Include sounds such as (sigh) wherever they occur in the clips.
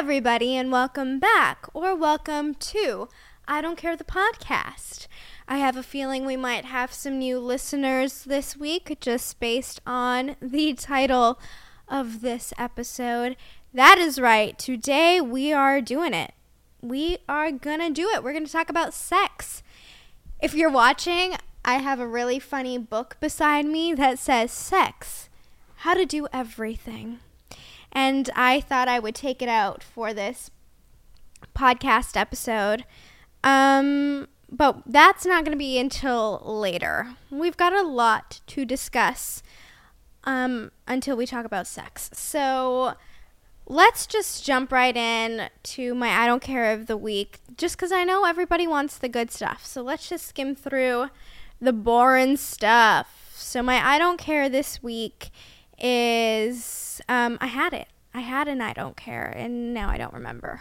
everybody, and welcome back or welcome to I Don't Care the podcast. I have a feeling we might have some new listeners this week just based on the title of this episode. That is right. Today we are doing it. We are to do it. We're to talk about sex. If you're watching, I have a really funny book beside me that says Sex How to Do Everything and I thought I would take it out for this podcast episode. Um, but that's not going to be until later. We've got a lot to discuss um, until we talk about sex. So let's just jump right in to my I don't care of the week, just because I know everybody wants the good stuff. So let's just skim through the boring stuff. So my I don't care this week is um, I had it. I had an I don't care, and now I don't remember.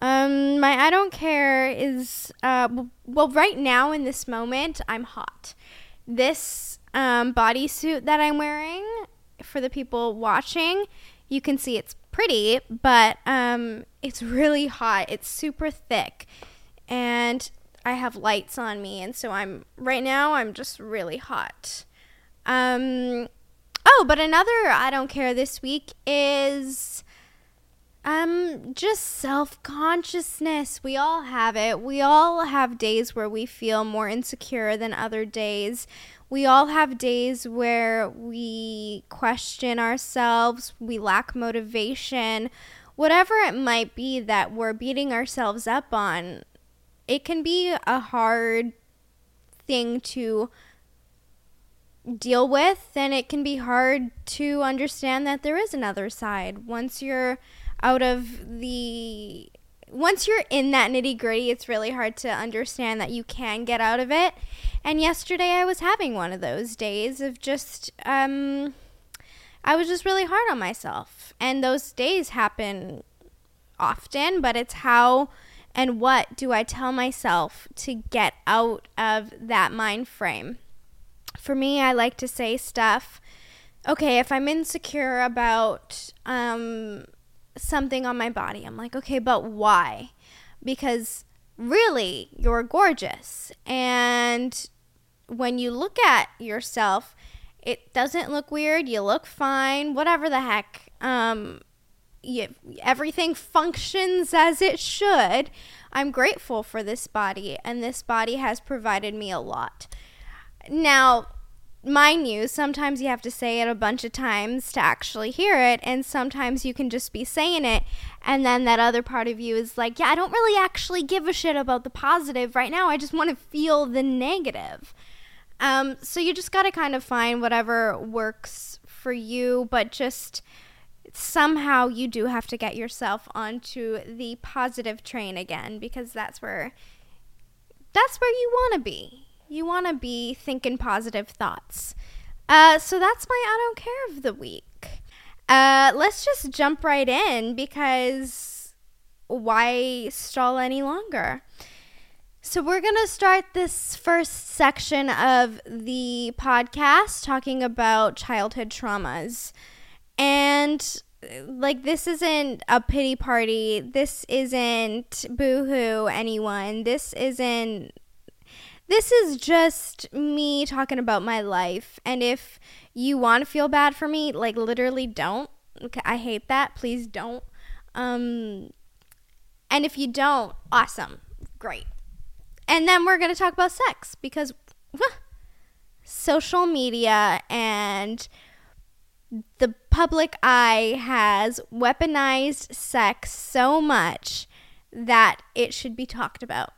Um, my I don't care is uh, well, right now in this moment, I'm hot. This um, bodysuit that I'm wearing, for the people watching, you can see it's pretty, but um, it's really hot. It's super thick, and I have lights on me, and so I'm right now. I'm just really hot. Um, Oh, but another I don't care this week is um just self-consciousness. We all have it. We all have days where we feel more insecure than other days. We all have days where we question ourselves, we lack motivation, whatever it might be that we're beating ourselves up on. It can be a hard thing to deal with, then it can be hard to understand that there is another side. Once you're out of the once you're in that nitty gritty, it's really hard to understand that you can get out of it. And yesterday I was having one of those days of just, um, I was just really hard on myself. And those days happen often, but it's how and what do I tell myself to get out of that mind frame for me, I like to say stuff. Okay, if I'm insecure about um, something on my body, I'm like, okay, but why? Because really, you're gorgeous. And when you look at yourself, it doesn't look weird. You look fine, whatever the heck. Um, you, everything functions as it should. I'm grateful for this body, and this body has provided me a lot. Now, mind you, sometimes you have to say it a bunch of times to actually hear it, and sometimes you can just be saying it, and then that other part of you is like, yeah, I don't really actually give a shit about the positive right now. I just want to feel the negative. Um, so you just got to kind of find whatever works for you, but just somehow you do have to get yourself onto the positive train again because that's where that's where you want to be you want to be thinking positive thoughts. Uh, so that's my I don't care of the week. Uh, let's just jump right in because why stall any longer? So, we're going to start this first section of the podcast talking about childhood traumas. And, like, this isn't a pity party. This isn't boohoo anyone. This isn't this is just me talking about my life. And if you want to feel bad for me, like literally don't. I hate that. Please don't. Um, and if you don't, awesome. Great. And then we're going to talk about sex because social media and the public eye has weaponized sex so much that it should be talked about.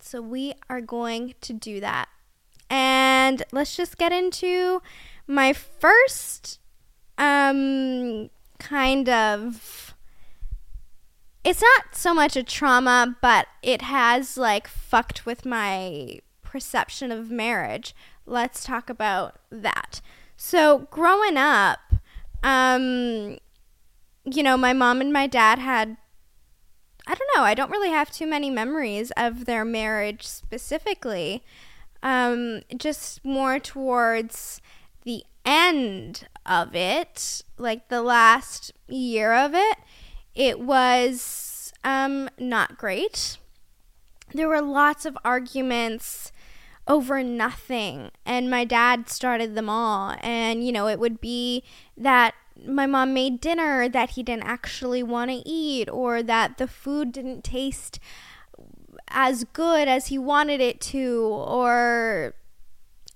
So we are going to do that. And let's just get into my first um kind of it's not so much a trauma, but it has like fucked with my perception of marriage. Let's talk about that. So, growing up, um you know, my mom and my dad had I don't know. I don't really have too many memories of their marriage specifically. Um, just more towards the end of it, like the last year of it. it was um, not great. There were lots of arguments over nothing, and my dad started them all. And, you know, it would be that my mom made dinner that he didn't actually want to eat, or that the food didn't taste as good as he wanted it to, or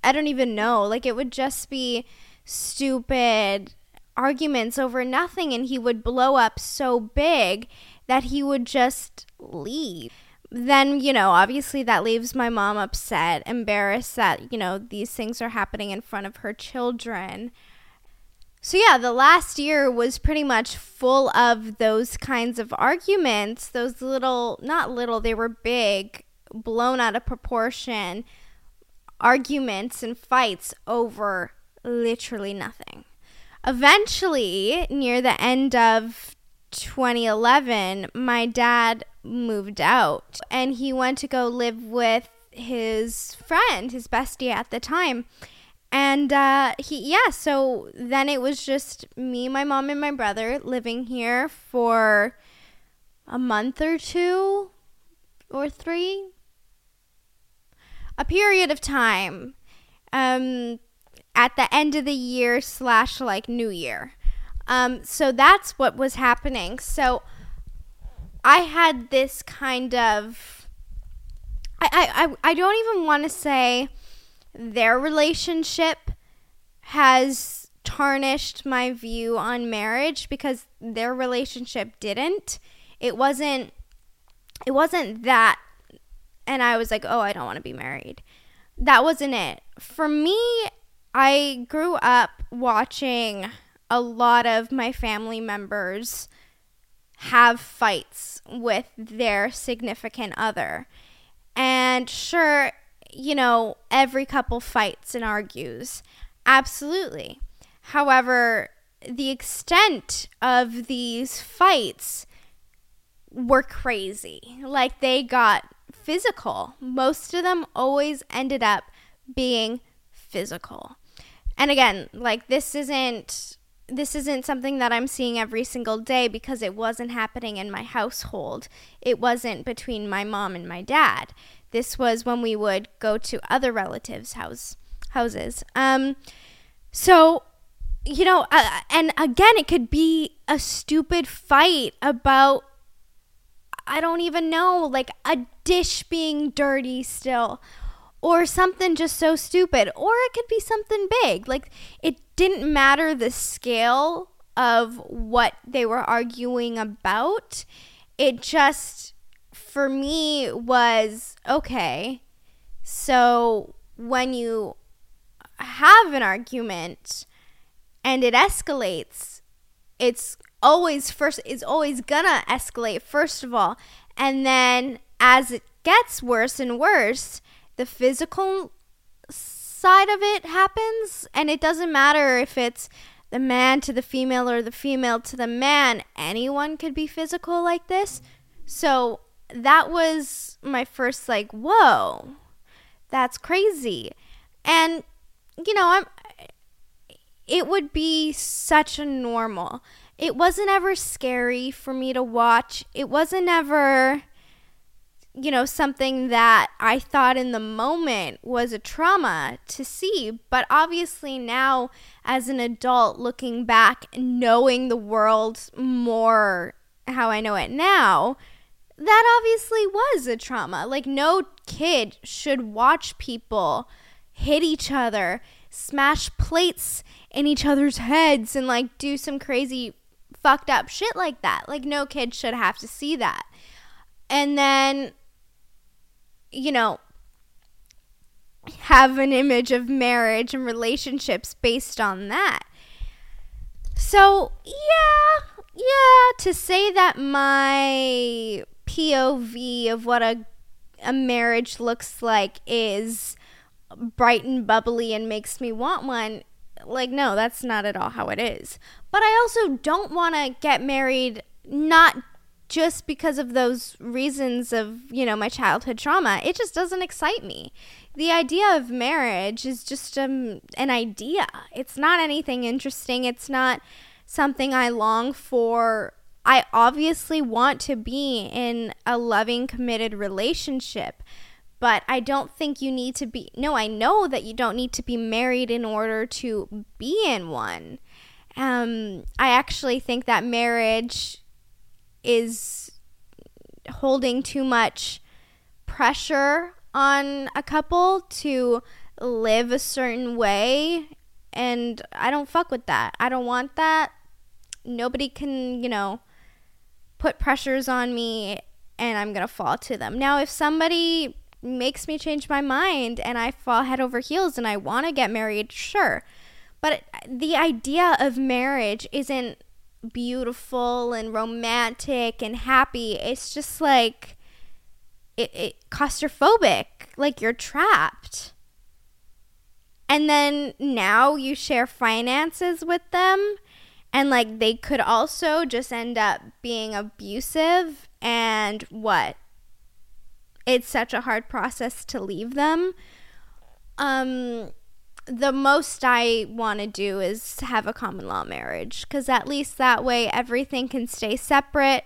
I don't even know. Like, it would just be stupid arguments over nothing, and he would blow up so big that he would just leave. Then, you know, obviously that leaves my mom upset, embarrassed that, you know, these things are happening in front of her children. So, yeah, the last year was pretty much full of those kinds of arguments, those little, not little, they were big, blown out of proportion arguments and fights over literally nothing. Eventually, near the end of 2011, my dad moved out and he went to go live with his friend, his bestie at the time. And uh, he, yeah, so then it was just me, my mom, and my brother living here for a month or two or three. A period of time. Um, at the end of the year slash like new year. Um, so that's what was happening. So I had this kind of I I, I don't even want to say their relationship has tarnished my view on marriage because their relationship didn't. It wasn't it wasn't that and I was like, "Oh, I don't want to be married." That wasn't it. For me, I grew up watching a lot of my family members have fights with their significant other. And sure, you know, every couple fights and argues. Absolutely. However, the extent of these fights were crazy. Like they got physical. Most of them always ended up being physical. And again, like this isn't this isn't something that I'm seeing every single day because it wasn't happening in my household. It wasn't between my mom and my dad. This was when we would go to other relatives' house houses. Um, so you know, uh, and again, it could be a stupid fight about I don't even know, like a dish being dirty still or something just so stupid, or it could be something big. Like it didn't matter the scale of what they were arguing about. It just, for me, was okay. So when you have an argument and it escalates, it's always first, it's always gonna escalate, first of all. And then as it gets worse and worse, the physical side of it happens and it doesn't matter if it's the man to the female or the female to the man anyone could be physical like this so that was my first like whoa that's crazy. And you know i'm it would be such a normal. It wasn't ever scary for me to watch. It wasn't ever you know, something that I thought in the moment was a trauma to see. But obviously, now as an adult looking back, knowing the world more how I know it now, that obviously was a trauma. Like, no kid should watch people hit each other, smash plates in each other's heads, and like do some crazy fucked up shit like that. Like, no kid should have to see that. And then you know, have an image of marriage and relationships based on that. So, yeah, yeah, to say that my POV of what a a marriage looks like is bright and bubbly and makes me want one, like no, that's not at all how it is. But I also don't want to get married not just because of those reasons of, you know, my childhood trauma. It just doesn't excite me. The idea of marriage is just um, an idea. It's not anything interesting. It's not something I long for I obviously want to be in a loving, committed relationship, but I don't think you need to be. No, I know that you don't need to be married in order to be in one. Um, I actually think that marriage is holding too much pressure on a couple to live a certain way and I don't fuck with that. I don't want that. Nobody can, you know, put pressures on me and I'm going to fall to them. Now, if somebody makes me change my mind and I fall head over heels and I want to get married, sure. But the idea of marriage isn't beautiful and romantic and happy. It's just like it, it claustrophobic, like you're trapped. And then now you share finances with them and like they could also just end up being abusive and what? It's such a hard process to leave them. Um the most I want to do is have a common law marriage because at least that way everything can stay separate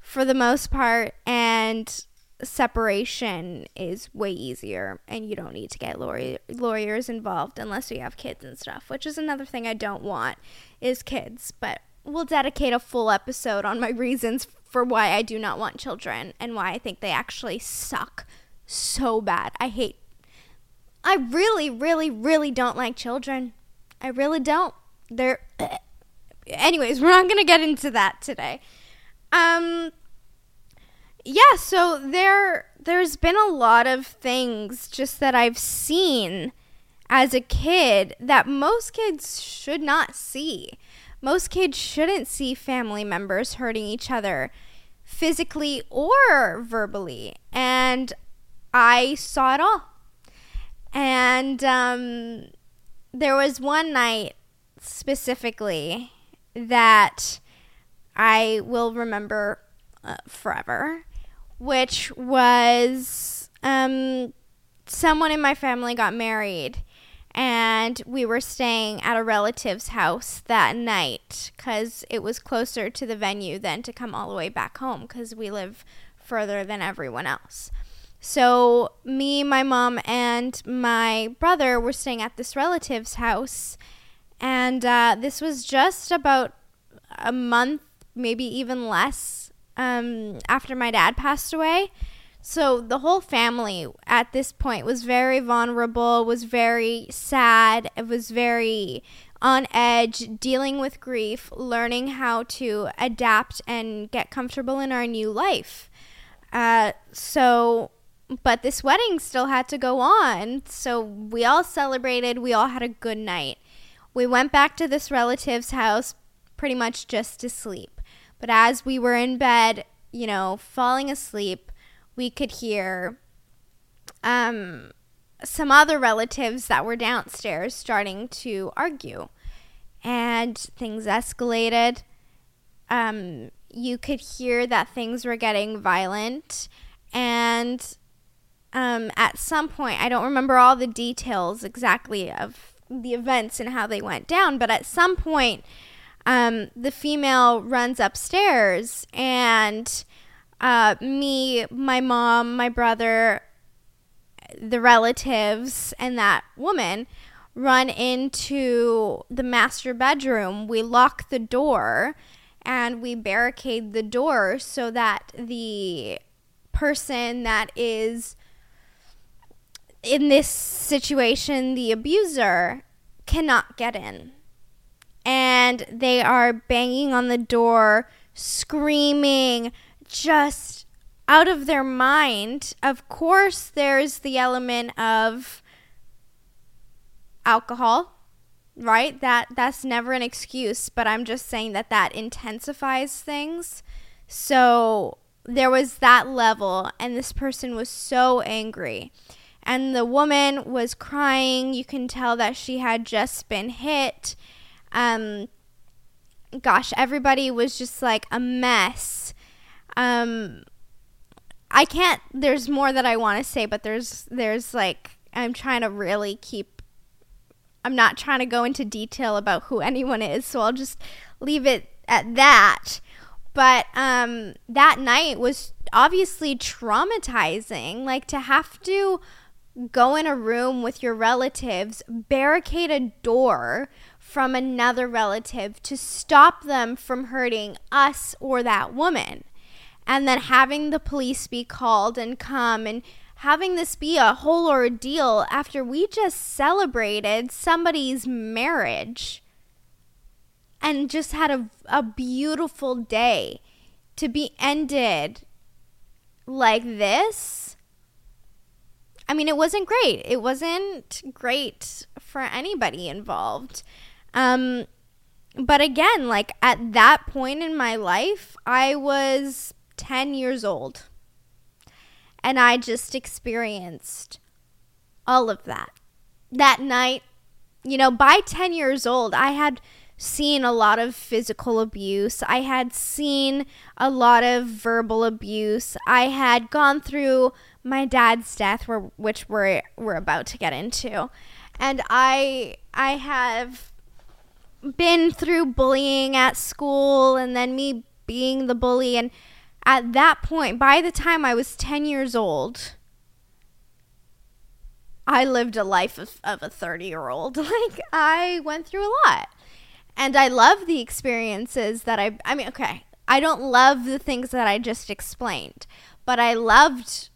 for the most part and separation is way easier and you don't need to get lawyer- lawyers involved unless you have kids and stuff which is another thing i don't want is kids but we'll dedicate a full episode on my reasons for why i do not want children and why i think they actually suck so bad. I hate i really really really don't like children. I really don't. They're (coughs) anyways we're not gonna get into that today. Um yeah, so there there's been a lot of things just that I've seen as a kid that most kids should not see. Most kids shouldn't see family members hurting each other physically or verbally. And I saw it all. And um, there was one night specifically that I will remember uh, forever which was um, someone in my family got married and we were staying at a relative's house that night because it was closer to the venue than to come all the way back home because we live further than everyone else. So, me, my mom, and my brother were staying at this relative's house, and uh, this was just about a month, maybe even less um, after my dad passed away. So the whole family at this point was very vulnerable, was very sad, it was very on edge, dealing with grief, learning how to adapt and get comfortable in our new life. Uh, so, but this wedding still had to go on. So we all celebrated, we all had a good night. We went back to this relative's house pretty much just to sleep. But as we were in bed, you know, falling asleep, we could hear um, some other relatives that were downstairs starting to argue. And things escalated. Um, you could hear that things were getting violent. And um, at some point, I don't remember all the details exactly of the events and how they went down, but at some point, um, the female runs upstairs and uh, me, my mom, my brother, the relatives, and that woman run into the master bedroom. We lock the door and we barricade the door so that the person that is in this situation, the abuser, cannot get in and they are banging on the door, screaming, just out of their mind. Of course, there's the element of alcohol, right? That that's never an excuse, but I'm just saying that that intensifies things. So there was that level and this person was so angry. And the woman was crying. You can tell that she had just been hit um, gosh, everybody was just like a mess. Um, I can't. There's more that I want to say, but there's there's like I'm trying to really keep. I'm not trying to go into detail about who (laughs) anyone is, so I'll just leave it at that. but um, that night was obviously traumatizing. Like to have to go in a room with your relatives, barricade a door from another relative to stop them from hurting us or that woman. And then having the police be called and come and having this be a whole ordeal after we just celebrated somebody's marriage and just had a, a beautiful day to be ended like this. I mean, it wasn't great. It wasn't great for anybody involved. Um, but again, like at that point in my life, I was 10 years old. And I just experienced all of that. That night, you know, by 10 years old, I had seen a lot of physical abuse. I had seen a lot of verbal abuse. I had gone through my dad's death, which we're we're about to get into, and I I have been through bullying at school, and then me being the bully, and at that point, by the time I was ten years old. I lived a life of, of a 30 year old. (laughs) Like, I went through a lot and I love the experiences that I I mean okay I don't love the things that I just explained but I loved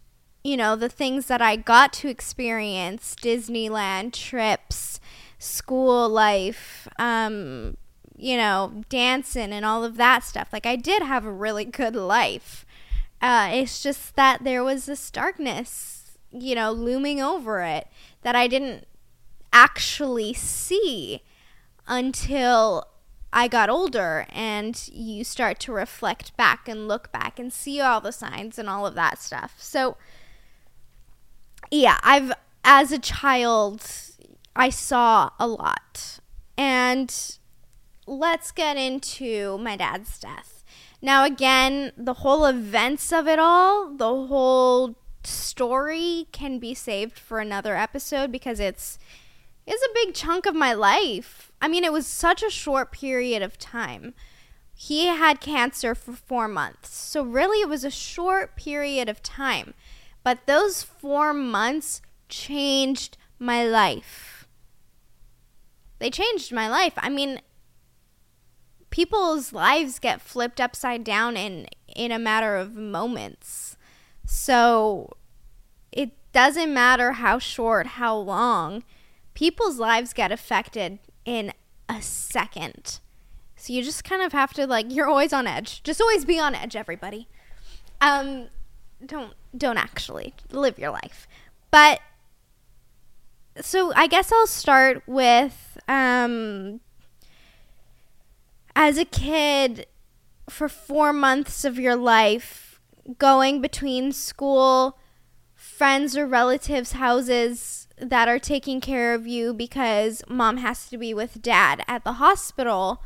you know the things that I got to experience Disneyland trips school life um you know dancing and all of that stuff like I did have a really good life uh, it's just that there was this darkness you know looming over it that I didn't actually see until I got older and you start to reflect back and look back and see all the signs and all of that stuff. So, yeah, I've, as a child, I saw a lot. And let's get into my dad's death. Now, again, the whole events of it all, the whole story can be saved for another episode because it's it's a big chunk of my life I mean, it was such a short period of time. He had cancer for four months. So, really, it was a short period of time. But those four months changed my life. They changed my life. I mean, people's lives get flipped upside down in, in a matter of moments. So, it doesn't matter how short, how long, people's lives get affected in a second. So you just kind of have to like you're always on edge. Just always be on edge, everybody. Um don't don't actually live your life. But so I guess I'll start with um as a kid for 4 months of your life going between school, friends or relatives' houses that are taking care of you because mom has to be with dad at the hospital.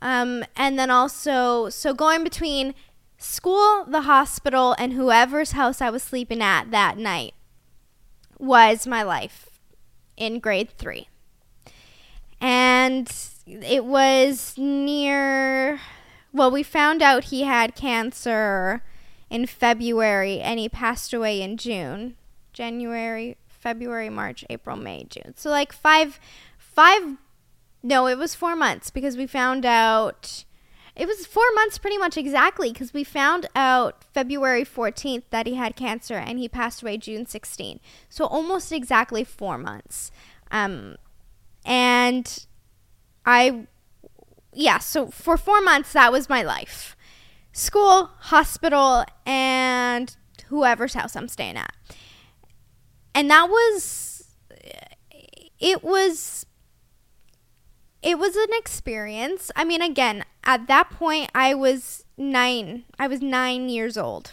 Um, and then also, so going between school, the hospital, and whoever's house I was sleeping at that night was my life in grade three. And it was near, well, we found out he had cancer in February and he passed away in June. January, February, March, April, May, June. So like five, five. No, it was four months because we found out. It was four months pretty much exactly because we found out February 14th that he had cancer and he passed away June 16. So almost exactly four months. Um, and I, yeah, so for four months, that was my life school, hospital, and whoever's house I'm staying at and that was it was it was an experience. I mean, again, at that point, I was nine. I was nine years old.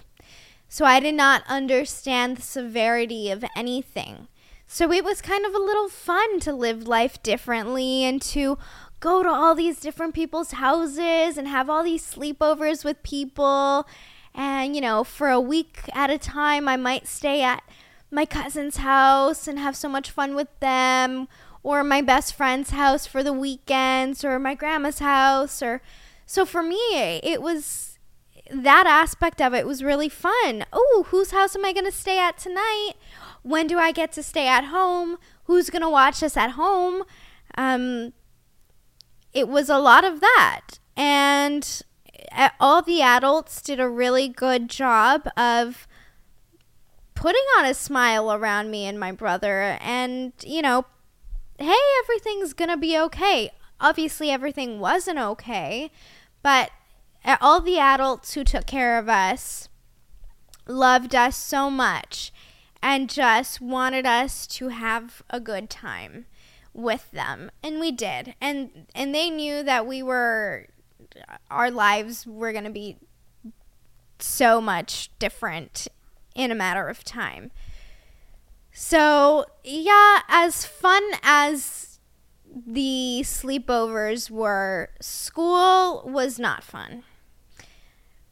So I did not understand the severity of anything. So it was kind of a little fun to live life differently and to go to all these different people's houses and have all these sleepovers with people. And, you know, for a week at a time, I might stay at my cousin's house and have so much fun with them or my best friend's house for the weekends or my grandma's house or so for me it was that aspect of it was really fun. Oh, whose house am I going to stay at tonight? When do I get to stay at home? Who's going to watch us at home? Um, it was a lot of that. And all the adults did a really good job of putting on a smile around me and my brother and, you know, hey, everything's going to be okay. Obviously, everything wasn't okay, but all the adults who took care of us loved us so much and just wanted us to have a good time with them and we did and and they knew that we were our lives were going to be so much different in a matter of time. So, yeah, as fun as the sleepovers were, school was not fun.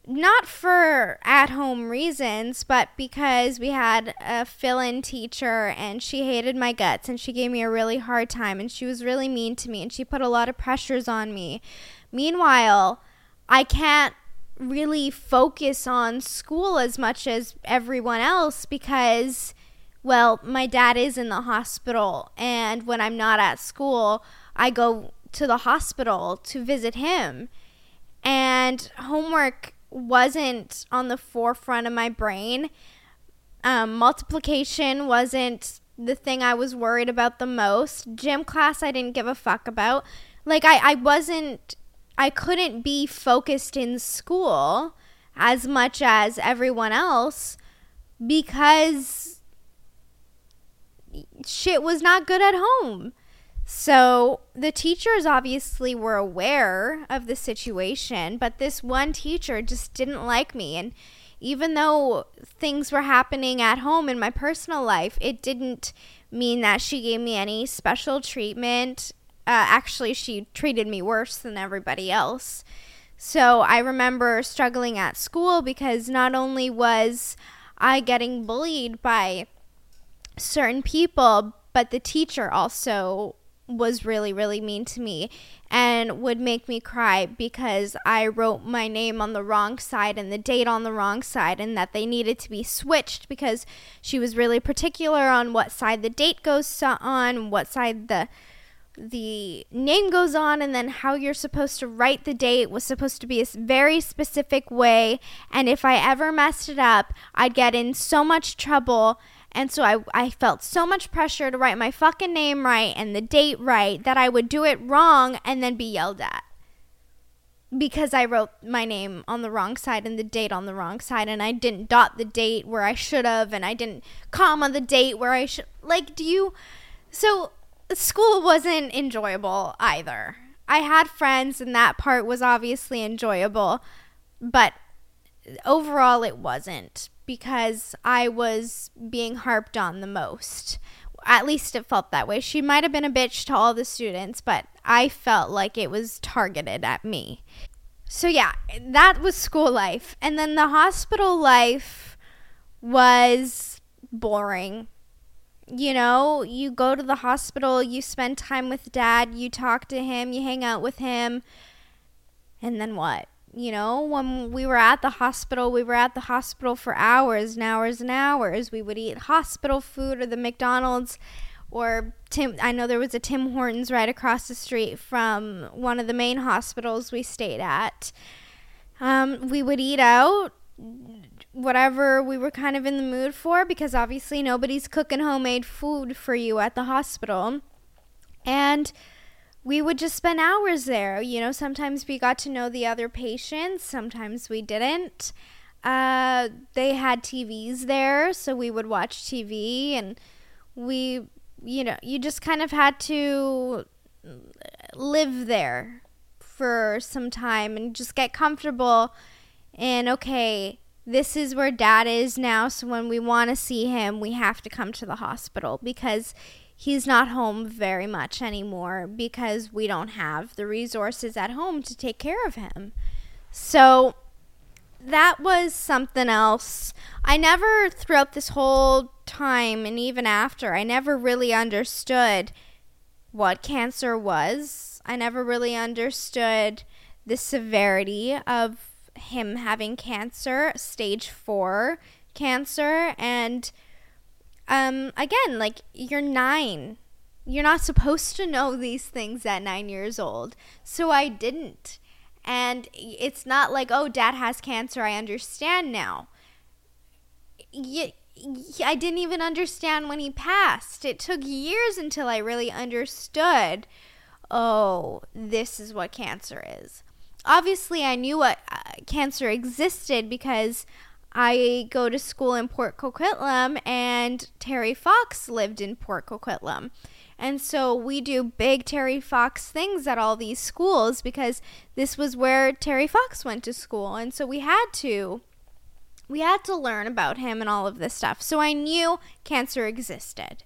Not for at home reasons, but because we had a fill in teacher and she hated my guts and she gave me a really hard time and she was really mean to me and she put a lot of pressures on me Meanwhile, I can't really focus on school as much as everyone else because, well, my dad is in the hospital. And when I'm not at school, I go to the hospital to visit him. And homework wasn't on the forefront of my brain. Um, multiplication wasn't the thing I was worried about the most. Gym class, I didn't give a fuck about. Like, I, I wasn't I couldn't be focused in school as much as everyone else because shit was not good at home. So the teachers obviously were aware of the situation, but this one teacher just didn't like me. And even though things were happening at home in my personal life, it didn't mean that she gave me any special treatment uh, actually, she treated me worse than everybody else. So I remember struggling at school because not only was I getting bullied by certain people, but the teacher also was really, really mean to me and would make me cry because I wrote my name on the wrong side and the date on the wrong side, and that they needed to be switched because she was really particular on what side the date goes on, what side the the name goes on and then how you're supposed to write the date was supposed to be a very specific way. And if i ever messed it up i'd get in so much trouble and so I, I felt so much pressure to write my fucking name right and the date right that i would do it wrong and then be yelled at because i wrote my name on the wrong side and the date on the wrong side and i didn't dot the date where i should have and i didn't comma the date where i should like do you so school wasn't enjoyable either. I had friends, and that part was obviously enjoyable, but overall, it wasn't because I was being harped on the most. At least it felt that way. She might have been a bitch to all the students, but I felt like it was targeted at me. So, yeah, that was school life. And then the hospital life was boring you know, you go to the hospital, you spend time with dad, you talk to him, you hang out with him, and then what? You know, when we were at the hospital, we were at the hospital for hours and hours and hours. We would eat hospital food or the McDonald's or Tim I know there was a Tim Hortons right across the street from one of the main hospitals we stayed at. Um, we would eat out whatever we were kind of in the mood for because obviously nobody's cooking homemade food for you at the hospital. And we would just spend hours there. You know, sometimes we got to know the other patients, sometimes we didn't. Uh, they had TVs there, so we would watch TV and we, you know, you just kind of had to live there for some time and just get comfortable and okay, this is where dad is now. So when we want to see him, we have to come to the hospital because he's not home very much anymore because we don't have the resources at home to take care of him. So that was something else. I never, throughout this whole time and even after, I never really understood what cancer was. I never really understood the severity of him having cancer, stage four cancer. And um, again, like you're nine. You're not supposed to know these things at nine years old. So I didn't. And it's not like, oh, dad has cancer. I understand now. I didn't even understand when he passed. It took years until I really understood oh, this is what cancer is. Obviously, I knew what uh, cancer existed because I go to school in Port Coquitlam and Terry Fox lived in Port Coquitlam. And so we do big Terry Fox things at all these schools because this was where Terry Fox went to school. And so we had to we had to learn about him and all of this stuff. So I knew cancer existed.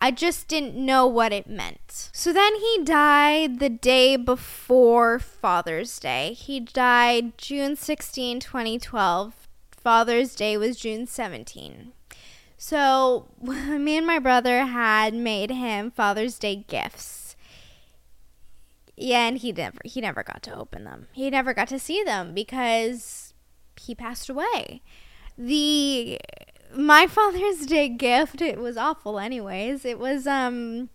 I just didn't know what it meant. So then he died the day before Father's Day. He died June 16, 2012. Father's Day was June 17. So, (laughs) me and my brother had made him Father's Day gifts. Yeah, and he never he never got to open them. He never got to see them because he passed away. The my (laughs) Father's Day gift, it was awful anyways. It was um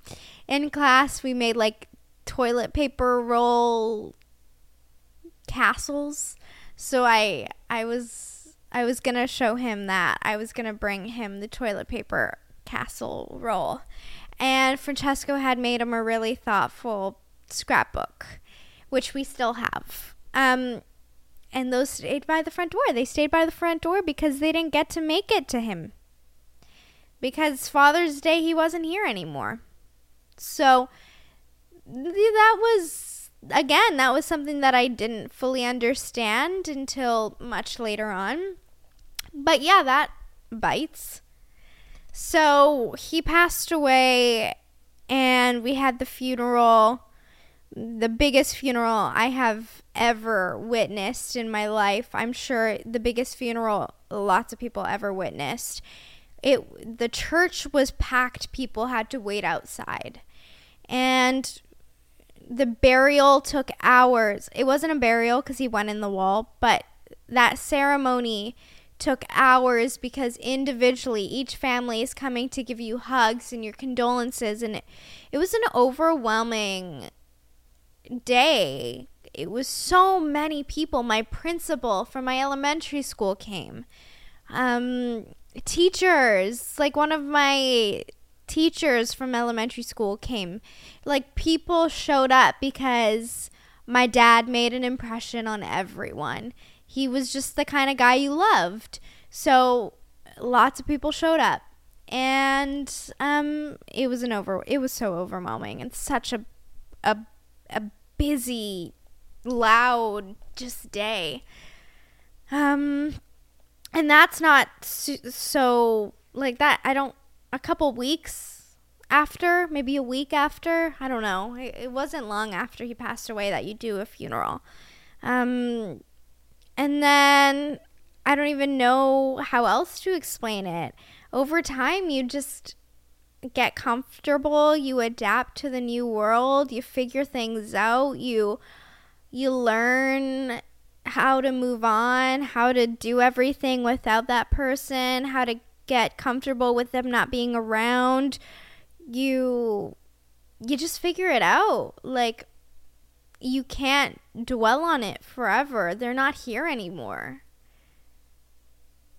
in class we made like toilet paper roll castles. So I I was I was going to show him that. I was going to bring him the toilet paper castle roll. And Francesco had made him a really thoughtful scrapbook, which we still have. Um, and those stayed by the front door. They stayed by the front door because they didn't get to make it to him. Because Father's Day, he wasn't here anymore. So that was, again, that was something that I didn't fully understand until much later on. But yeah, that bites. So he passed away, and we had the funeral the biggest funeral I have ever witnessed in my life. I'm sure the biggest funeral lots of people ever witnessed. It the church was packed, people had to wait outside. And the burial took hours. It wasn't a burial cuz he went in the wall, but that ceremony took hours because individually each family is coming to give you hugs and your condolences and it, it was an overwhelming day, it was so many people. My principal from my elementary school came. Um, teachers, like one of my teachers from elementary school came. Like people showed up because my dad made an impression on everyone. He was just the kind of guy you loved. So lots of people showed up. And um, it was an over it was so overwhelming and such a a a busy, loud, just day. Um, and that's not so, so like that. I don't. A couple weeks after, maybe a week after, I don't know. It, it wasn't long after he passed away that you do a funeral. Um, and then I don't even know how else to explain it. Over time, you just get comfortable, you adapt to the new world, you figure things out, you you learn how to move on, how to do everything without that person, how to get comfortable with them not being around. You you just figure it out. Like you can't dwell on it forever. They're not here anymore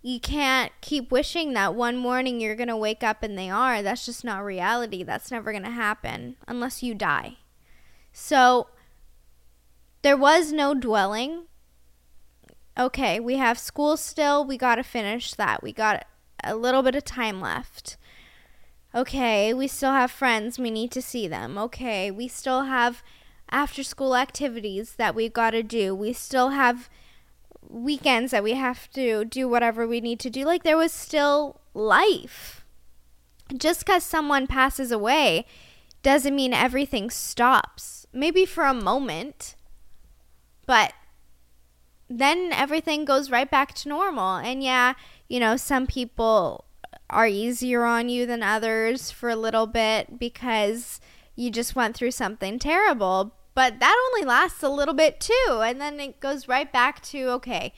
you can't keep wishing that one morning you're going to wake up and they are. That's just not reality. That's never going to happen unless you die. So there was no dwelling. Okay, we have school still. We got to finish that. We got a little bit of time left. Okay, we still have friends. We need to see them. Okay, we still have after school activities that we've got to do. We still have weekends that we have to do whatever we need to do. Like there was still life. Just because someone passes away doesn't mean everything stops. Maybe for a moment, but then everything goes right back to normal. And yeah, you know, some people are easier on you than others for a little bit because you just went through something terrible. but that only lasts a little bit too. And then it goes right back to okay,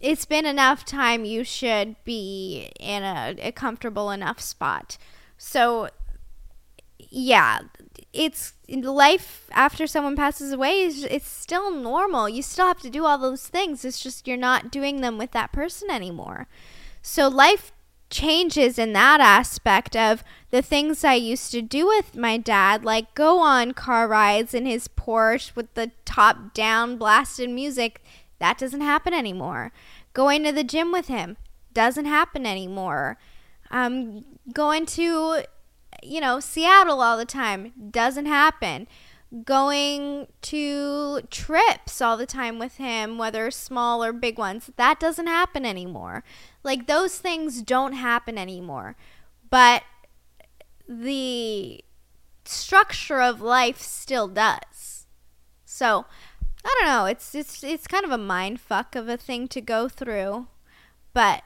it's been enough time. You should be in a, a comfortable enough spot. So, yeah, it's life after someone passes away is it's still normal. You still have to do all those things. It's just you're not doing them with that person anymore. So life changes in that aspect of the things I used to do with my dad, like go on car rides in his Porsche with the top down blasted music. That doesn't happen anymore. Going to the gym with him doesn't happen anymore. Um, going to you know, Seattle all the time. Doesn't happen. Going to trips all the time with him, whether small or big ones, that doesn't happen anymore. Like those things don't happen anymore. But the structure of life still does. So, I don't know, it's it's it's kind of a mind fuck of a thing to go through, but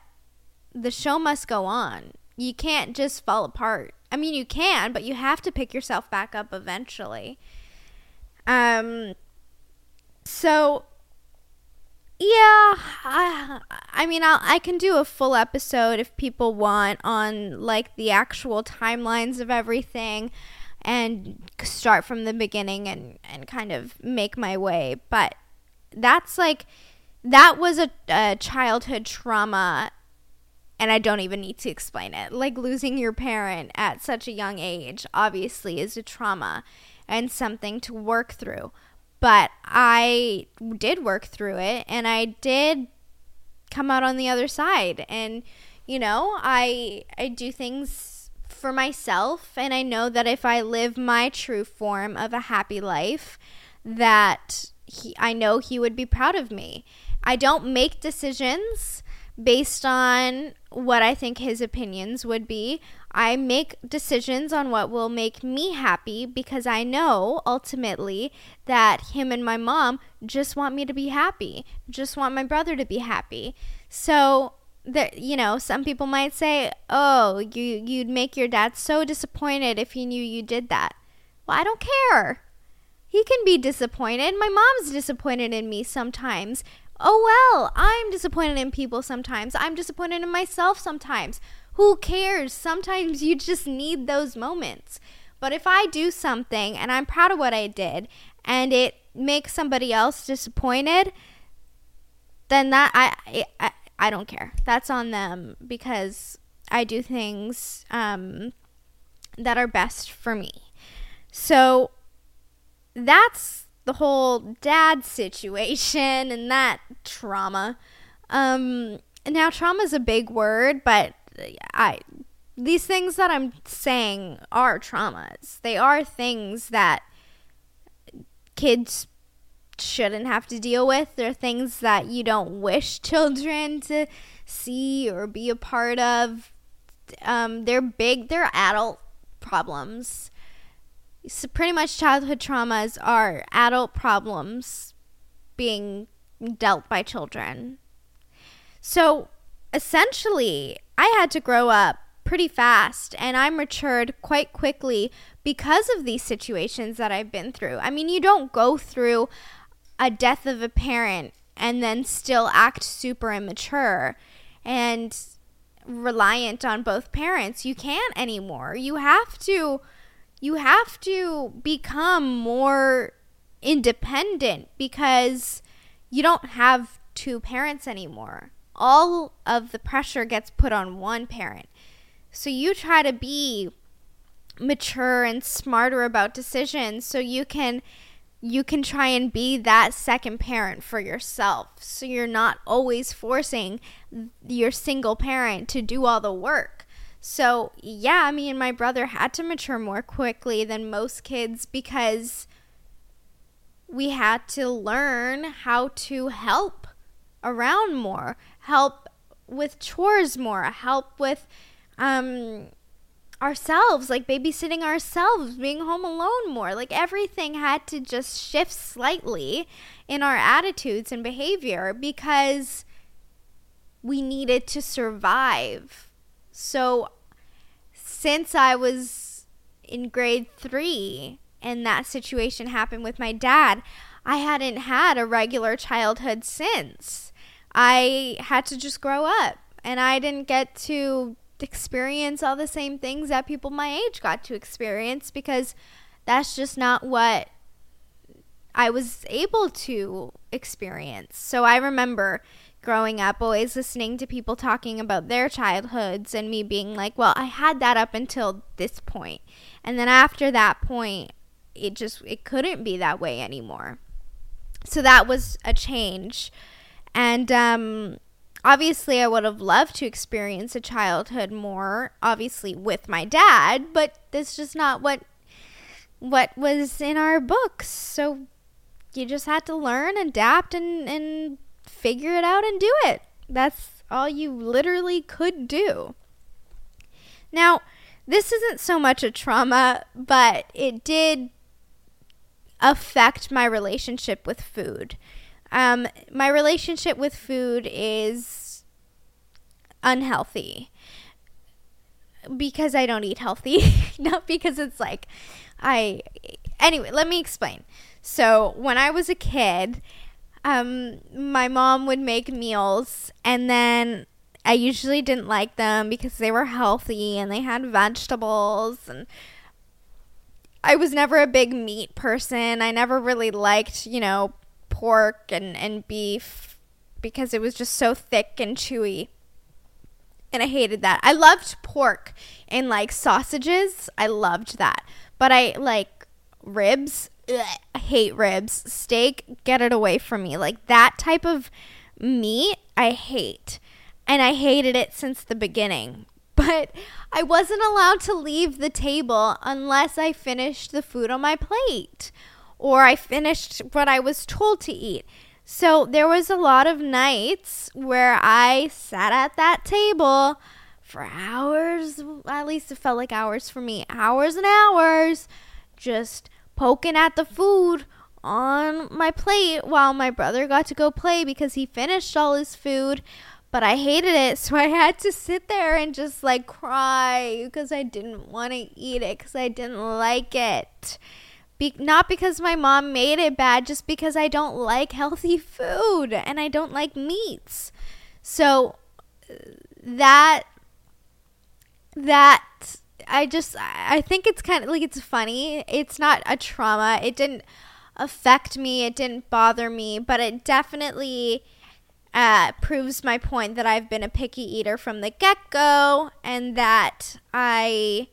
the show must go on. You can't just fall apart. I mean, you can, but you have to pick yourself back up eventually. Um, so yeah, I, I mean, I'll, I can do a full episode if people want on like the actual timelines of everything and start from the beginning and, and kind of make my way. But that's like, that was a, a childhood trauma and I don't even need to explain it. Like losing your parent at such a young age obviously is a trauma and something to work through. But I did work through it and I did come out on the other side and you know, I I do things for myself and I know that if I live my true form of a happy life that he, I know he would be proud of me. I don't make decisions based on what I think his opinions would be. I make decisions on what will make me happy because I know ultimately that him and my mom just want me to be happy, just want my brother to be happy. So that you know, some people might say, "Oh, you you'd make your dad so disappointed if he knew you did that." Well, I don't care. He can be disappointed. My mom's disappointed in me sometimes oh well, I'm disappointed in people sometimes. I'm disappointed in myself sometimes. Who cares? Sometimes you just need those moments. But if I do something and I'm proud of what I did and it makes somebody else disappointed, then that I I, I don't care. That's on them because I do things um, that are best for me. So that's the whole dad (laughs) situation and that trauma. Um, now trauma is a big word, but I these things that I'm saying are traumas. They are things that kids shouldn't have to deal with. They're things that you don't wish (laughs) children to see or be a part of. Um, they're big, they're adult problems so pretty much childhood traumas are adult problems being dealt by children. So essentially, I had to grow up pretty fast and I matured quite quickly because of these situations that I've been through. I mean, you don't go through a death of a parent and then still act super immature and reliant on both parents. You can't anymore. You have to you have to become more independent because you don't have two parents anymore. All of the pressure gets put on one parent. So you try to be mature and smarter about decisions so you can you can try and be that second parent for yourself. So you're not always forcing your single parent to do all the work so, yeah, me and my brother had to mature more quickly than most kids because we had to learn how to help around more, help with chores more, help with um, ourselves, like babysitting ourselves, being home alone more. Like everything had to just shift slightly in our attitudes and behavior because we needed to survive so since I was in grade three, and that situation happened with my dad, I hadn't had a regular childhood since. I had to just grow up and I didn't get to experience all the same things that people my age got to experience because that's just not what I was able to experience. So I remember growing up always listening to people talking about their childhoods and me being like, well, I had that up until this point. And then after that point, it just it couldn't be that way anymore. So that was a change. And um obviously I would have loved to experience a childhood more obviously with my dad, but that's just not what what was in our books. So you just had to learn, adapt and and figure it out and do it. That's all you literally could do. Now, this isn't so much a trauma, but it did affect my relationship with food. Um, my relationship with food is unhealthy because I don't eat healthy, (laughs) not because it's like I. Anyway, let me explain. So, when I was a kid, um, my mom would make meals, and then I usually didn't like them because they were healthy and they had vegetables and I was never a big meat person. I never really liked, you know, pork and, and beef because it was just so thick and chewy. And I hated that. I loved pork and like sausages. I loved that. But I like ribs. Ugh, I hate ribs. Steak, get it away from me. Like that type of meat, I hate. And I hated it since the beginning (laughs) but I wasn't allowed to leave the table unless I finished the food on my plate or I finished what I was told to eat. So there was a lot of nights where I sat at that table for hours, at least it felt like hours for me, hours and hours, just poking at the food on my plate while my brother got to go play because he finished all his food but I hated it, (laughs) so I had to sit there and just like cry because I didn't want to eat it because I didn't like it. Be- not because my mom made it bad, just because I don't like healthy food and I don't like meats. So that that I just I think it's kind of like it's funny. It's not a trauma. It didn't affect me. It didn't bother me, but it definitely uh, proves my point that I've been a picky eater from the get go and that I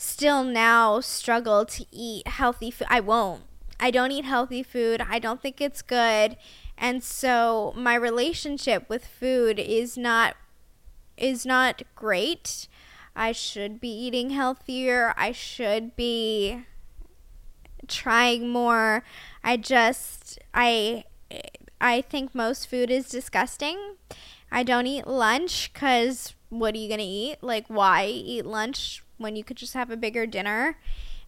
still now struggle to eat healthy food. I won't. I don't eat healthy food. I don't think it's good. And so my relationship with food is not is not great. I should be eating healthier. I should be trying more. I just I I think most food is disgusting. I don't eat lunch because what are you going to eat? Like, why eat lunch when you could just have a bigger dinner?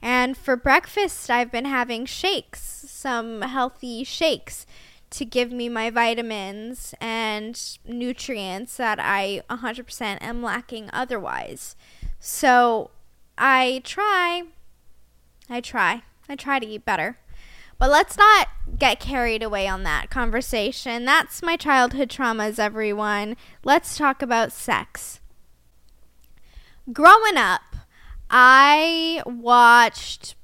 And for breakfast, I've been having shakes, some healthy shakes to give me my vitamins and nutrients that I 100% am lacking otherwise. So I try, I try, I try to eat better. But let's not get carried away on that conversation. That's my childhood traumas, everyone. Let's talk about sex. Growing up, I watched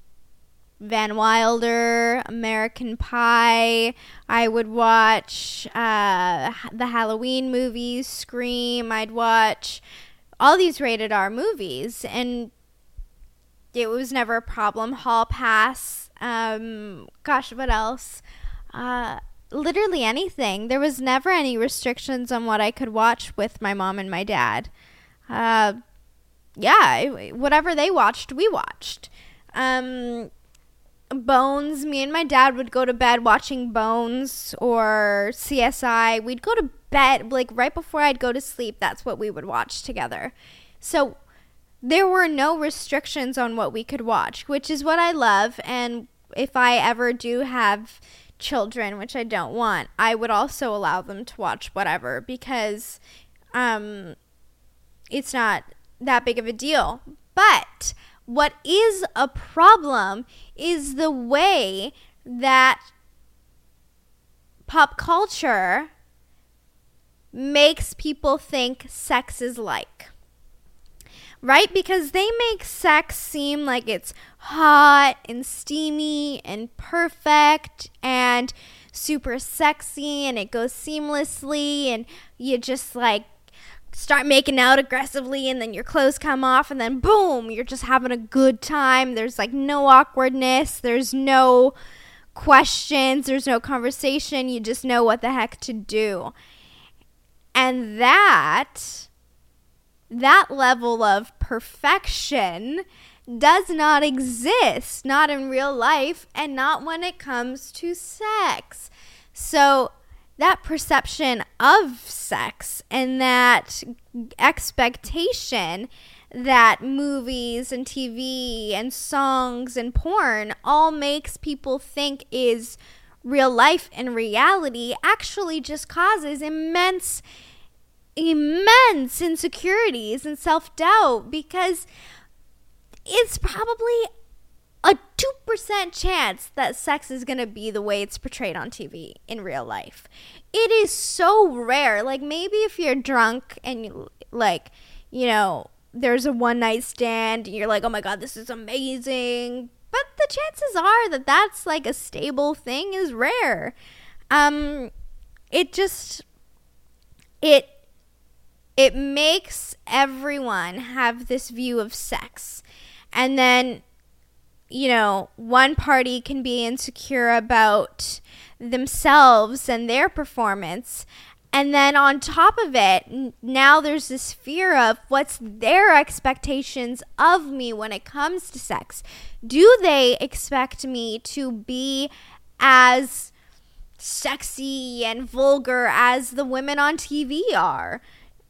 Van Wilder, American Pie. I would watch uh, the Halloween movies, Scream. I'd watch all these rated R movies, and it was never a problem. Hall Pass um, gosh, what else? Uh, literally anything. There was never any restrictions on what I could watch with my mom and my dad. Uh, yeah, whatever they watched, we watched. Um, Bones, me and my dad would go to bed watching Bones or CSI. We'd go to bed, like right before I'd go to sleep, that's what we would watch together. So there were no restrictions on what we could watch, which is what I love. And if I ever do have children, which I don't want, I would also allow them to watch whatever because um, it's not that big of a deal. But what is a problem is the way that pop culture makes people think sex is like. Right? Because they make sex seem like it's hot and steamy and perfect and super sexy and it goes seamlessly and you just like start making out aggressively and then your clothes come off and then boom, you're just having a good time. There's like no awkwardness, there's no questions, there's no conversation. You just know what the heck to do. And that that level of perfection does not exist, not in real life and not when it comes to sex. So that perception of sex and that expectation that movies and TV and songs and porn all makes people think is real life and reality actually just causes immense immense insecurities and self-doubt because it's probably 2% chance that sex is going to be the way it's portrayed on TV in real life. It is so rare. Like maybe if you're drunk and you like, you know, there's a one night stand and you're like, "Oh my god, this is amazing." But the chances are that that's like a stable thing is rare. Um it just it it makes everyone have this view of sex. And then you know, one party can be insecure about themselves and their performance. And then on top of it, now there's this fear of what's their expectations of me when it comes to sex. Do they expect me to be as sexy and vulgar as the women on TV are?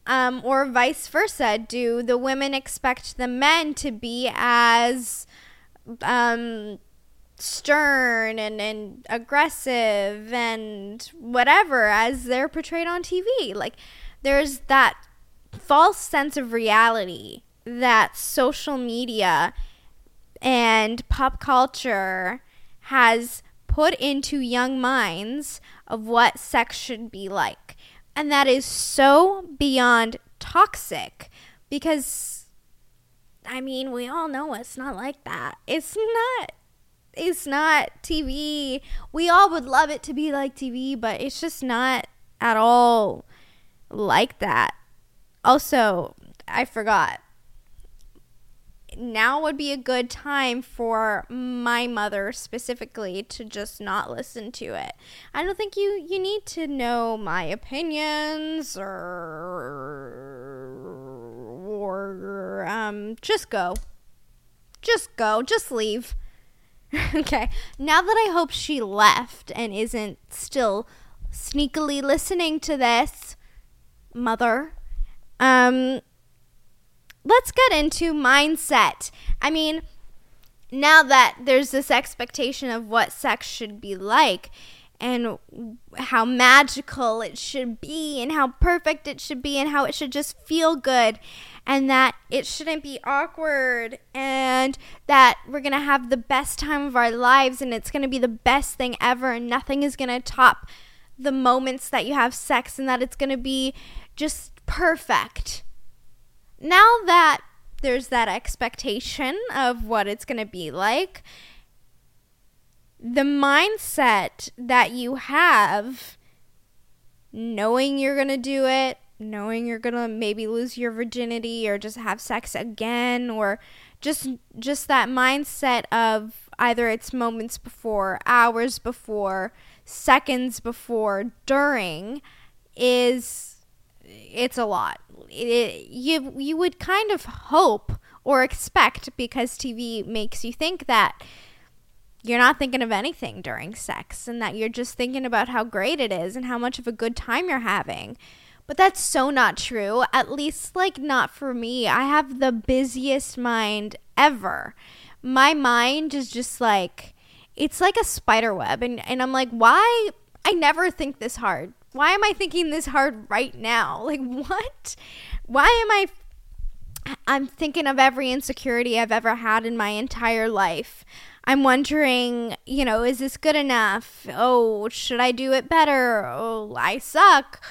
Um, or vice versa? Do the women expect the men to be as um, stern and, and aggressive and whatever as they're portrayed on TV. Like, there's that false sense of reality that social media and pop culture has put into young minds of what sex should be like. And that is so beyond toxic because I mean, we all know it's not like that. It's not it's not TV. We all would love it to be like TV, but it's just not at all like that. Also, I forgot. Now would be a good time for my mother specifically to just not listen to it. I don't think you you need to know my opinions or or um, just go. Just go. Just leave. (laughs) okay. Now that I hope she left and isn't still sneakily listening to this, mother, um, let's get into mindset. I mean, now that there's this expectation of what sex should be like, and how magical it should be and how perfect it should be and how it should just feel good and that it shouldn't be awkward and that we're going to have the best time of our lives and it's going to be the best thing ever and nothing is going to top the moments that you have sex and that it's going to be just perfect. Now that there's that expectation of what it's going to be like, the mindset that you have, knowing you're going to do it, knowing you're going to maybe lose your virginity or just have sex again or just just that mindset of either it's moments before, hours before, seconds before, during is it's a lot. It, you you would kind of hope or expect because TV makes you think that you're not thinking of anything during sex and that you're just thinking about how great it is and how much of a good time you're having. But that's so not true. At least, like, not for me. I have the busiest mind ever. My mind is just like, it's like a spider web. And, and I'm like, why? I never think this hard. Why am I thinking this hard right now? (laughs) Like, what? Why am I I'm thinking of every insecurity I've ever had in my entire life. I'm wondering, you know, is this good enough? Oh, should I do it better? Oh, I suck.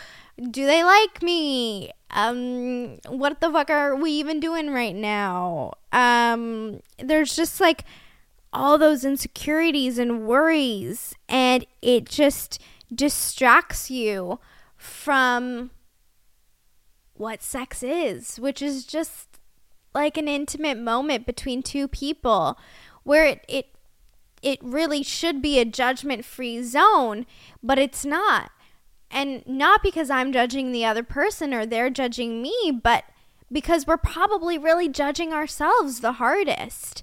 Do they like me? Um, what the fuck are we even doing right now? Um, there's just like all those insecurities and worries, and it just distracts you from what sex is, which is just like an intimate moment between two people where it it it really should be a judgment-free zone, but it's not. And not because I'm judging the other person or they're judging me, but because we're probably really judging ourselves the hardest.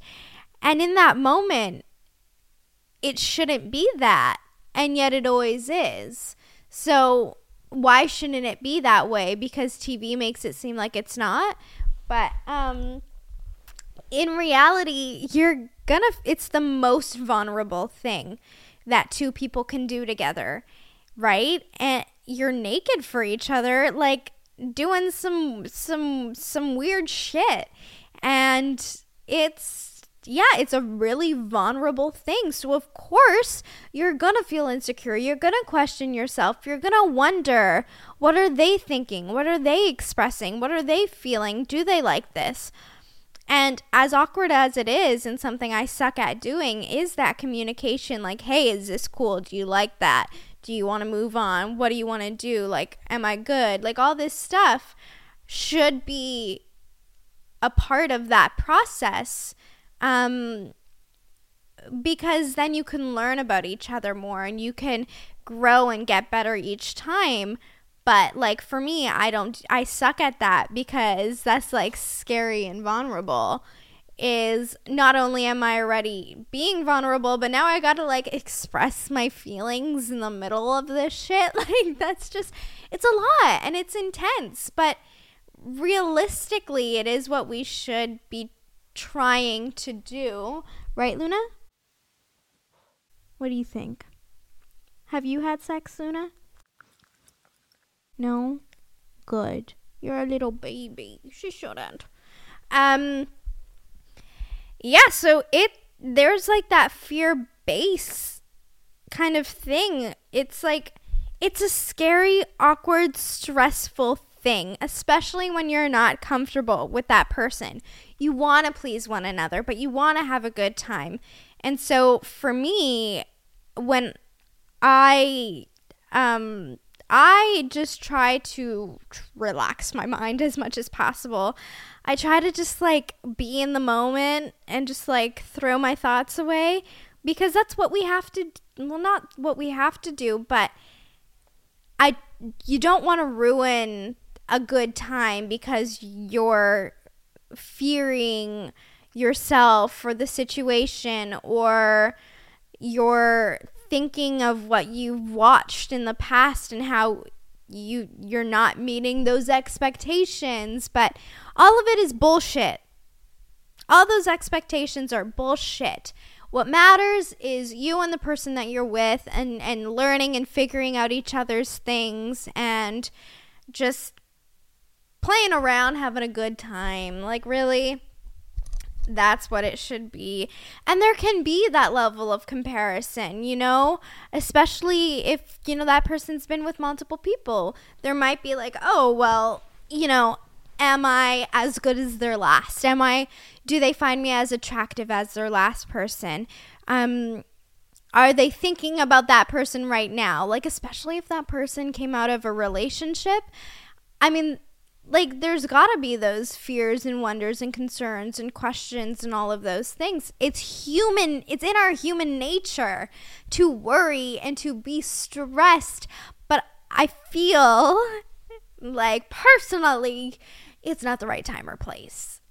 And in that moment, it shouldn't be that. And yet it always is. So why shouldn't it be that way? Because TV makes it seem like it's not. But um in reality, you're gonna it's the most vulnerable thing that two people can do together, right? And you're naked for each other like doing some some some weird shit. And it's yeah, it's a really vulnerable thing. So, of course, you're going to feel insecure. You're going to question yourself. You're going to wonder what are they thinking? What are they expressing? What are they feeling? Do they like this? And as awkward as it is, and something I suck at doing, is that communication like, hey, is this cool? Do you like that? Do you want to move on? What do you want to do? Like, am I good? Like, all this stuff should be a part of that process um, because then you can learn about each other more and you can grow and get better each time. But like for me, I don't, I suck at that because that's like scary and vulnerable. Is not only am I already being vulnerable, but now I gotta like express my feelings in the middle of this shit. (laughs) Like, that's just, it's a lot and it's intense. But realistically, it is what we should be trying to do. Right, Luna? What do you think? Have you had sex, Luna? No? Good. You're a little baby. She shouldn't. Um Yeah, so it there's like that fear base kind of thing. It's like it's a scary, awkward, stressful thing, especially when you're not comfortable with that person. You want to please one another, but you want to have a good time. And so for me, when I um I just try to relax my mind (laughs) as much as possible. I try to just like be in the moment and just like throw my thoughts away because that's what we have to well not what we have to do, but I you don't want to ruin a good time because you're fearing yourself or the situation or you're thinking of what you've watched in the past and how you you're not meeting those expectations. But all of it is bullshit. All those expectations are bullshit. What matters is you and the person that you're with and and learning and figuring out each other's things and just playing around, having a good time. Like, really? That's what it should be. And there can be that level of comparison, you know, especially if, you know, that person's been with multiple people. There might be like, oh, well, you know, am I as good as their last? Am I, do they find me as attractive as their last person? Um, are they thinking about that person right now? Like, especially if that person came out of a relationship. I mean, like there's got to be those fears and wonders and concerns and questions and all of those things. It's human, it's in our human nature to worry and to be stressed, but I feel like personally it's not the right time or place.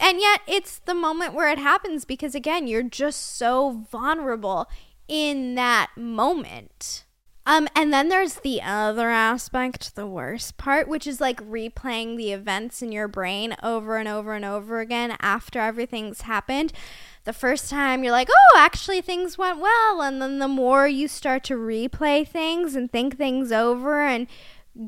And yet it's the moment where it happens because again, you're just so vulnerable in that moment. Um, and then there's the other aspect, the worst part, which is like replaying the events in your brain over and over and over again after everything's happened. The first time you're like, oh, actually things went well. And then the more you start to replay things and think things over and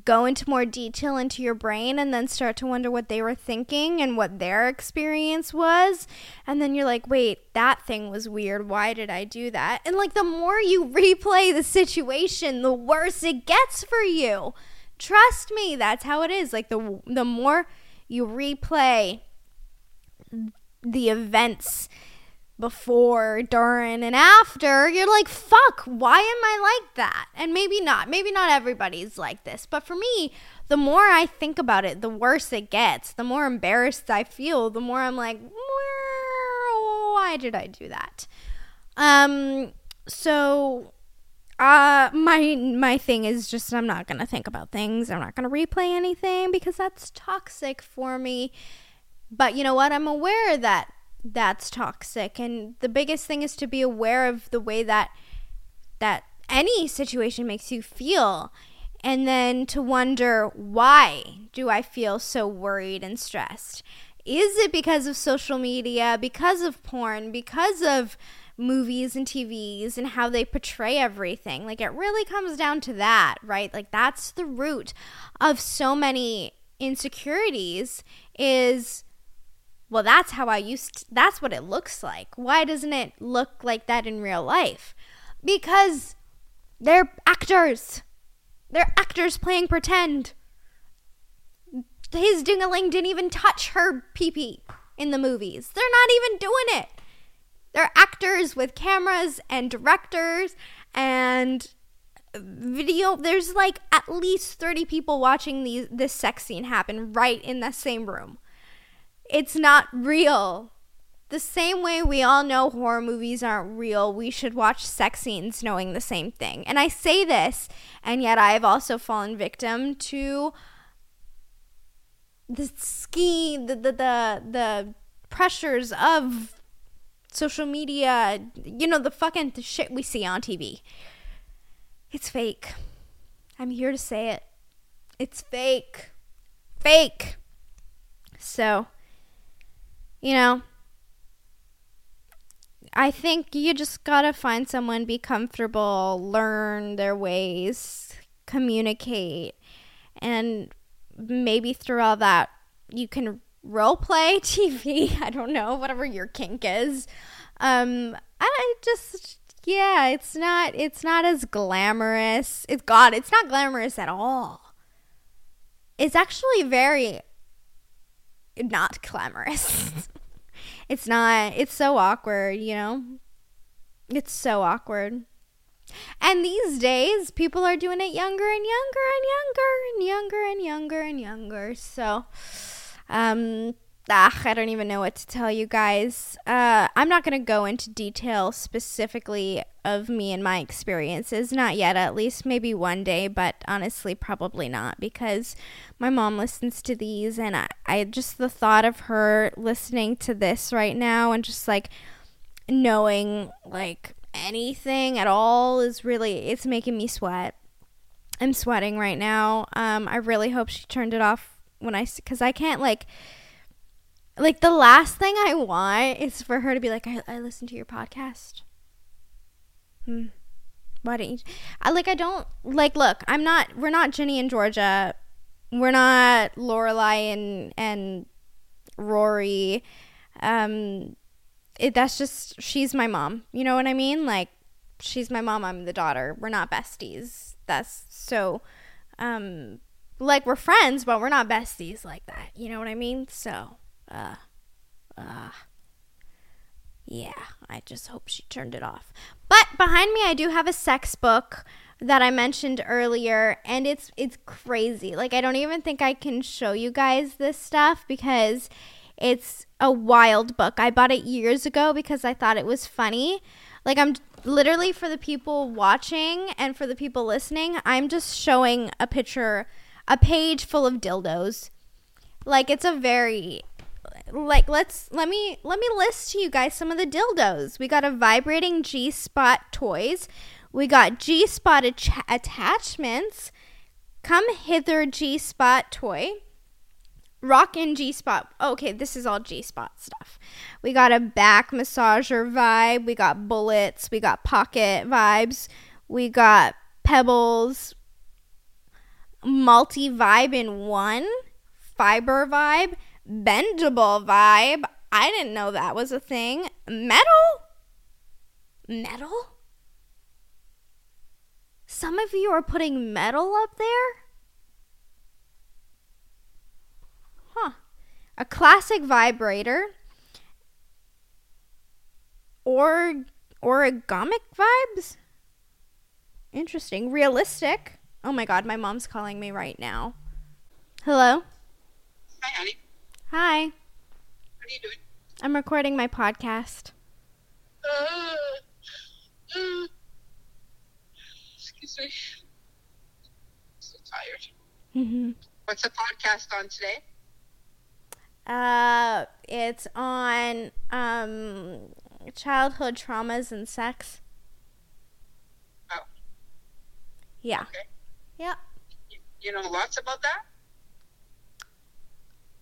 go into more detail into your brain and then start to wonder what they were thinking and what their experience was. And then you're like, wait, that thing was weird. Why did I do that? And like, the more you (laughs) replay the situation, the worse it gets for you. Trust me, that's how it is. Like, the, the more you replay the events before, during, and after, you're like, fuck, why am I like that? And maybe not. Maybe not everybody's like this. But for me, the more I think about it, the worse it gets. The more embarrassed I feel, the more I'm like, why did I do that? Um, so uh my my thing is just I'm not going to think about things. I'm not going to replay anything because that's toxic for me. But you know what? I'm aware that that's toxic and the biggest thing is to be aware of the way that that any situation makes you feel and then to wonder why do I feel so worried and stressed? Is it because of social media, because of porn, because of movies and TVs and how they portray everything? Like it really comes down to that, right? Like that's the root of so many insecurities is well, that's how I used to, that's what it looks like. Why doesn't it look like that in real life? Because they're actors. They're actors playing pretend. His dingaling didn't even touch her pee pee in the movies. They're not even doing it. They're actors with cameras and directors and video. There's like at least 30 people watching these this sex scene happen right in the same room it's not real. The same way we all know horror movies aren't real, we should watch sex scenes knowing the same thing. And I say this, and yet I have also fallen victim to the ski, the the the, the pressures of social media, you know, the fucking shit we see on TV. It's fake. I'm here to say it. It's fake. Fake. So, you know, I think you just gotta find someone, be comfortable, learn their ways, communicate, and maybe through all that, you can role play (laughs) TV. I don't know, whatever your kink is. Um, I just, yeah, it's not, it's not as glamorous. It's God, it's not glamorous at all. It's actually very not glamorous. (laughs) it's not, it's so awkward, you know? It's so awkward. And these days, people are doing it younger and younger and younger and younger and younger and younger. So, um, ah, I don't even know what to tell you guys. Uh, I'm not going to go into detail specifically of me and my experiences. Not yet, at least. Maybe one day, but honestly, probably not because my mom listens to these, and I, I just the thought of her listening to this right now and just like knowing like anything at all is really it's making me sweat. I'm sweating right now. Um, I really hope she turned it off when I because I can't like like the last thing I want is for her to be like, I, I listened to your podcast. Hmm. Why didn't you? I like. I don't like. Look, I'm not. We're not Ginny and Georgia. We're not Lorelai and and Rory. Um, it, that's just she's my mom. You know what I mean? Like, she's my mom. I'm the daughter. We're not besties. That's so. Um, like we're friends, but we're not besties like that. You know what I mean? So uh, uh, yeah, I just hope she turned it off. But behind me, I do have a sex book that I mentioned earlier, and it's it's crazy. Like I don't even think I can show you guys this stuff because it's a wild book. I bought it years ago because I thought it was funny. Like I'm literally for the people watching and for the people listening, I'm just showing a picture, a page full of dildos. Like it's a very like let's let me let me list to you guys some of the dildos. We got a vibrating G spot toys. We got G spot ach- attachments. Come hither G spot toy. Rock in G spot. Okay, this is all G spot stuff. We got a back massager vibe. We got bullets. We got pocket vibes. We got pebbles. multi vibe in one, fiber vibe, bendable vibe. I didn't know that was a thing. Metal? Metal? Some of you are putting metal up there? Huh. A classic vibrator or origamic vibes? Interesting. Realistic. Oh my god, my mom's calling me right now. Hello? Hi, honey. Hi. What are you doing? I'm recording my podcast. Uh, uh, excuse me. So tired. Mhm. What's the podcast on today? Uh, it's on um childhood traumas and sex. Oh, Yeah. okay. Yeah. You, you know lots about that?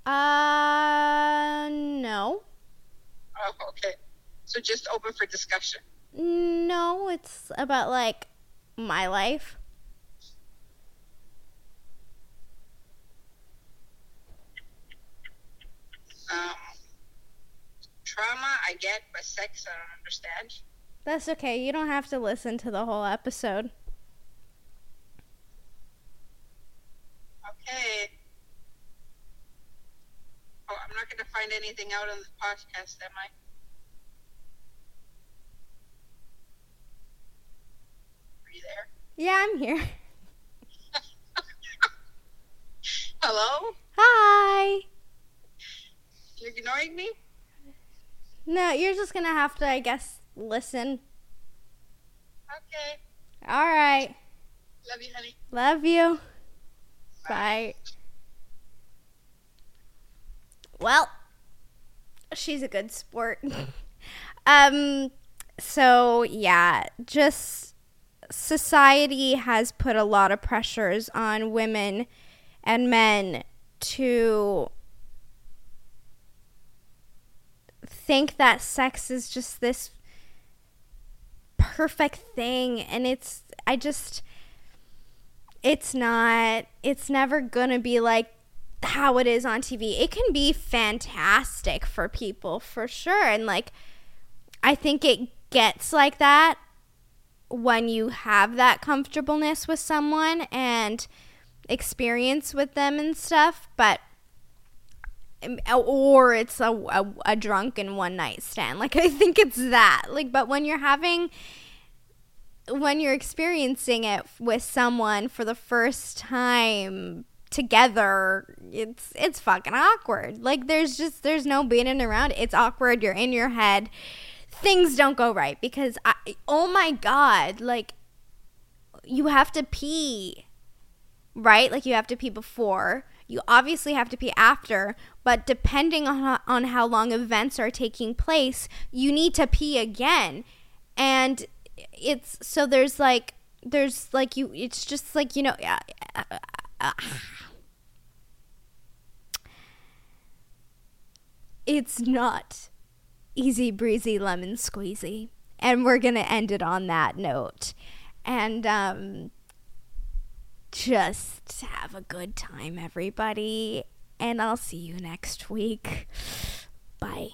Uh, no. Oh, okay. So just open for discussion. No, it's about like my life. Um, trauma, I get, but sex, I don't understand. That's okay. You don't have to listen to the whole episode. Okay. Oh, I'm not going to find anything out on the podcast, am I? Are you there? Yeah, I'm here. (laughs) Hello? Hi. You're ignoring me? No, you're just gonna have to, I guess, listen. Okay. All right. Love you, honey. Love you. Bye. Well, she's a good sport. (laughs) um so yeah, just society has put a lot of pressures on women and men to think that sex is just this perfect thing and it's I just it's not it's never going to be like how it is on TV. It can be fantastic for people for sure and like I think it gets like that when you have that comfortableness with someone and experience with them and stuff, but um, or it's a, a, a drunken one night stand. (laughs) Like I think it's that. Like, but when you're having when you're experiencing it with someone for the first time together, it's it's fucking awkward. Like there's just there's no beating around. It's awkward. You're in your head. Things don't go right because I oh my god, like you have to pee. Right? Like you have to pee before. You obviously have to pee after, but depending on on how long events are taking place, you need to pee again. And it's so there's like there's like you it's just like you know it's not easy breezy lemon squeezy and we're gonna end it on that note. And um just have a good time everybody and i'll see you next week. Bye